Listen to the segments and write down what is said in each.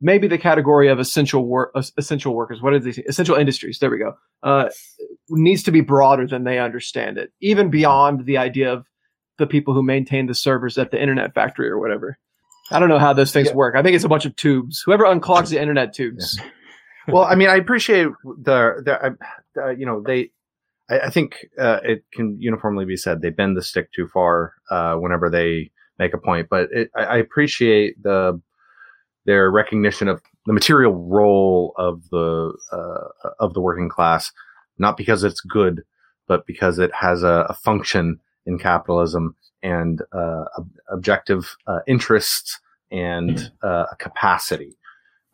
maybe the category of essential work, essential workers. What are these? Essential industries. There we go. Uh, needs to be broader than they understand it, even beyond the idea of the people who maintain the servers at the internet factory or whatever. I don't know how those things yeah. work. I think it's a bunch of tubes. Whoever unclogs the internet tubes. Yeah. well, I mean, I appreciate the, the uh, you know, they, I, I think uh, it can uniformly be said they bend the stick too far uh, whenever they make a point. But it, I, I appreciate the their recognition of the material role of the uh, of the working class, not because it's good, but because it has a, a function in capitalism and uh, ob- objective uh, interests and uh, a capacity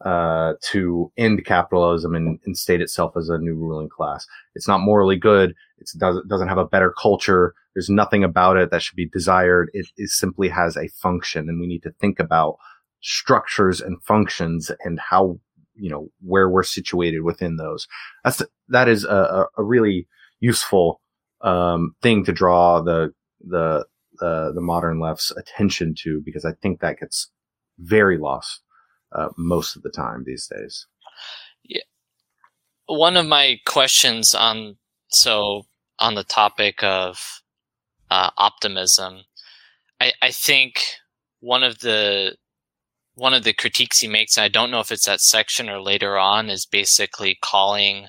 uh, to end capitalism and, and, state itself as a new ruling class. It's not morally good. It doesn't doesn't have a better culture. There's nothing about it that should be desired. It, it simply has a function, and we need to think about structures and functions and how you know where we're situated within those. That's that is a, a really useful um, thing to draw the the uh, the modern left's attention to because I think that gets very lost uh, most of the time these days. Yeah, one of my questions on so on the topic of uh, optimism, I, I think one of the one of the critiques he makes, I don't know if it's that section or later on, is basically calling,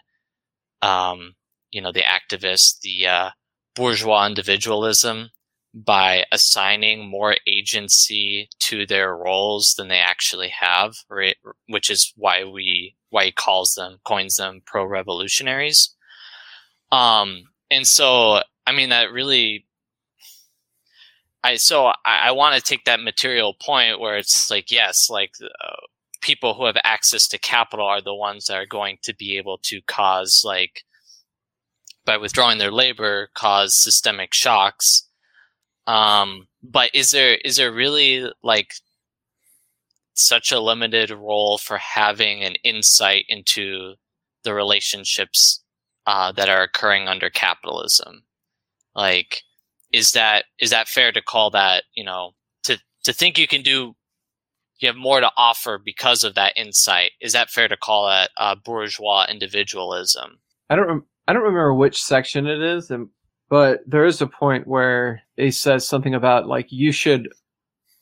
um, you know, the activists the uh, bourgeois individualism by assigning more agency to their roles than they actually have, right? Which is why we why he calls them coins them pro revolutionaries. Um, and so I mean that really I so I, I want to take that material point where it's like yes, like uh, people who have access to capital are the ones that are going to be able to cause like by withdrawing their labor cause systemic shocks. Um, but is there is there really like such a limited role for having an insight into the relationships uh, that are occurring under capitalism? Like, is that is that fair to call that you know to to think you can do you have more to offer because of that insight? Is that fair to call that uh, bourgeois individualism? I don't rem- i don't remember which section it is and, but there is a point where it says something about like you should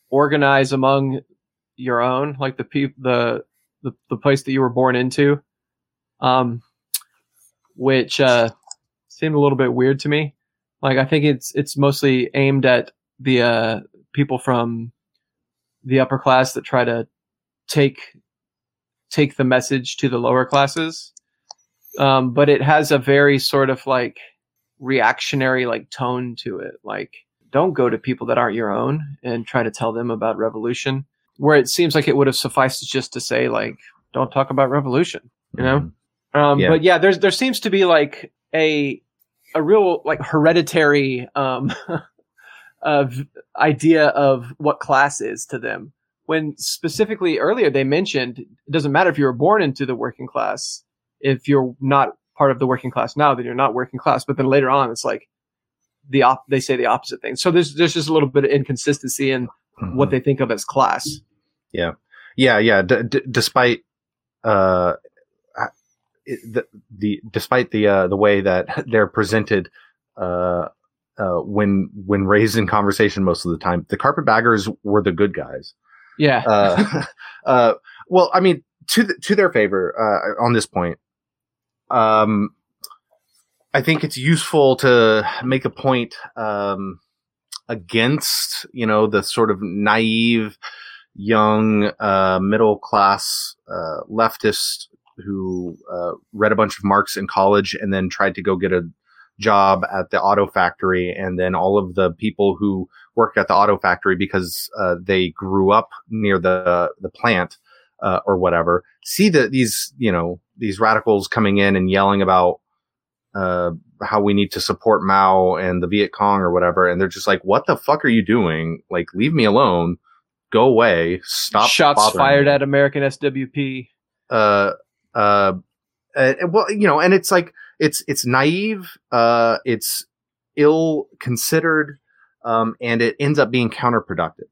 organize among your own like the people the, the the place that you were born into um which uh seemed a little bit weird to me like I think it's it's mostly aimed at the uh, people from the upper class that try to take take the message to the lower classes. Um, but it has a very sort of like reactionary like tone to it. Like don't go to people that aren't your own and try to tell them about revolution. Where it seems like it would have sufficed just to say like don't talk about revolution, you know. Mm-hmm. Um, yeah. But yeah, there's there seems to be like a a real like hereditary um, of idea of what class is to them. When specifically earlier they mentioned it doesn't matter if you were born into the working class. If you're not part of the working class now, then you're not working class. But then later on, it's like the op- they say the opposite thing. So there's there's just a little bit of inconsistency in mm-hmm. what they think of as class. Yeah, yeah, yeah. D- d- despite uh, the, the despite the uh, the way that they're presented uh, uh, when when raised in conversation most of the time, the carpetbaggers were the good guys. Yeah. uh, uh, well, I mean, to the, to their favor uh, on this point, um, I think it's useful to make a point um, against you know the sort of naive young uh, middle class uh, leftist who uh, read a bunch of Marx in college and then tried to go get a job at the auto factory. And then all of the people who worked at the auto factory because uh, they grew up near the the plant uh, or whatever see that these you know these radicals coming in and yelling about uh, how we need to support Mao and the Viet Cong or whatever, and they're just like, "What the fuck are you doing? Like, leave me alone, go away, stop." Shots fired me. at American SWP. Uh, uh, well, you know, and it's like it's it's naive, uh, it's ill considered, um, and it ends up being counterproductive.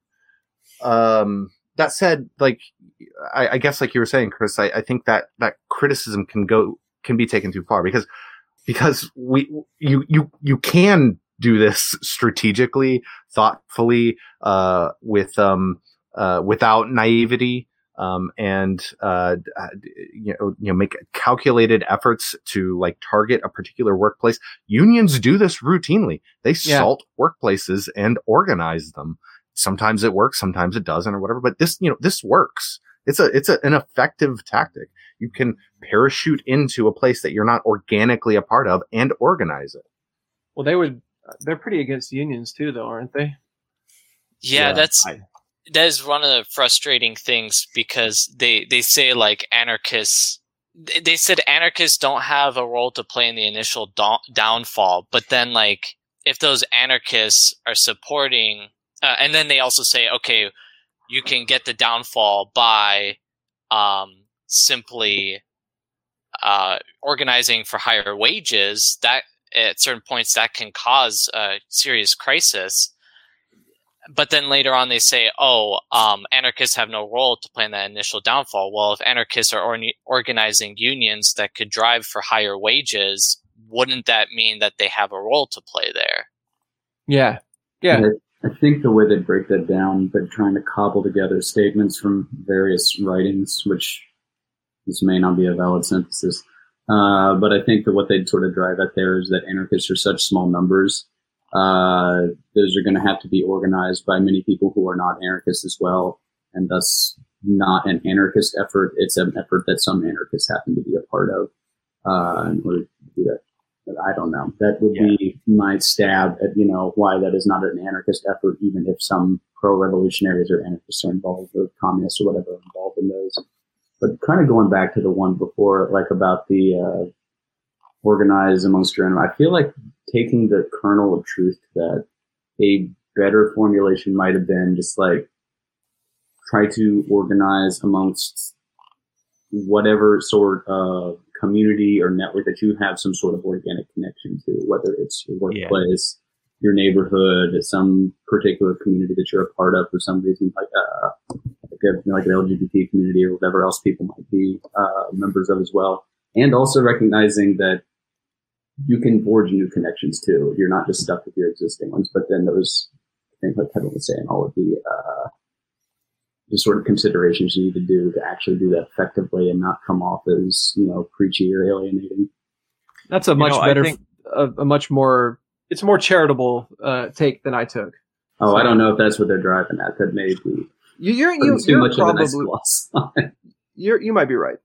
Um, that said, like I, I, guess like you were saying, Chris, I, I think that that criticism can go can be taken too far because because we you you you can do this strategically, thoughtfully, uh, with um uh, without naivety. Um, and uh, uh, you know, you know, make calculated efforts to like target a particular workplace. Unions do this routinely. They yeah. salt workplaces and organize them. Sometimes it works, sometimes it doesn't, or whatever. But this, you know, this works. It's a it's a, an effective tactic. You can parachute into a place that you're not organically a part of and organize it. Well, they would. They're pretty against unions too, though, aren't they? Yeah, yeah that's I, that is one of the frustrating things because they they say like anarchists. They said anarchists don't have a role to play in the initial do- downfall, but then like if those anarchists are supporting, uh, and then they also say, okay, you can get the downfall by um, simply uh, organizing for higher wages. That at certain points that can cause a serious crisis. But then later on, they say, "Oh, um, anarchists have no role to play in that initial downfall." Well, if anarchists are or- organizing unions that could drive for higher wages, wouldn't that mean that they have a role to play there? Yeah, yeah. I think the way they break that down, but trying to cobble together statements from various writings, which this may not be a valid synthesis, uh, but I think that what they'd sort of drive at there is that anarchists are such small numbers. Uh, those are going to have to be organized by many people who are not anarchists as well, and thus not an anarchist effort. It's an effort that some anarchists happen to be a part of uh, in order to do that. I don't know. That would yeah. be my stab at, you know, why that is not an anarchist effort, even if some pro-revolutionaries or anarchists are involved or communists or whatever are involved in those. But kind of going back to the one before, like about the uh, organized amongst your own, I feel like taking the kernel of truth to that, a better formulation might have been just like try to organize amongst whatever sort of community or network that you have some sort of organic connection to, whether it's your workplace, yeah. your neighborhood, some particular community that you're a part of for some reason, like uh, like, a, like an LGBT community or whatever else people might be uh, members of as well, and also recognizing that you can forge new connections too. You're not just stuck with your existing ones, but then those, things think, like Kevin was saying, all of the uh, the sort of considerations you need to do to actually do that effectively and not come off as you know preachy or alienating. That's a much you know, better, think, a, a, much more. It's a more charitable uh, take than I took. Oh, so, I don't know if that's what they're driving at. That may be. You, you're you, too you're probably, nice you're, you might be right.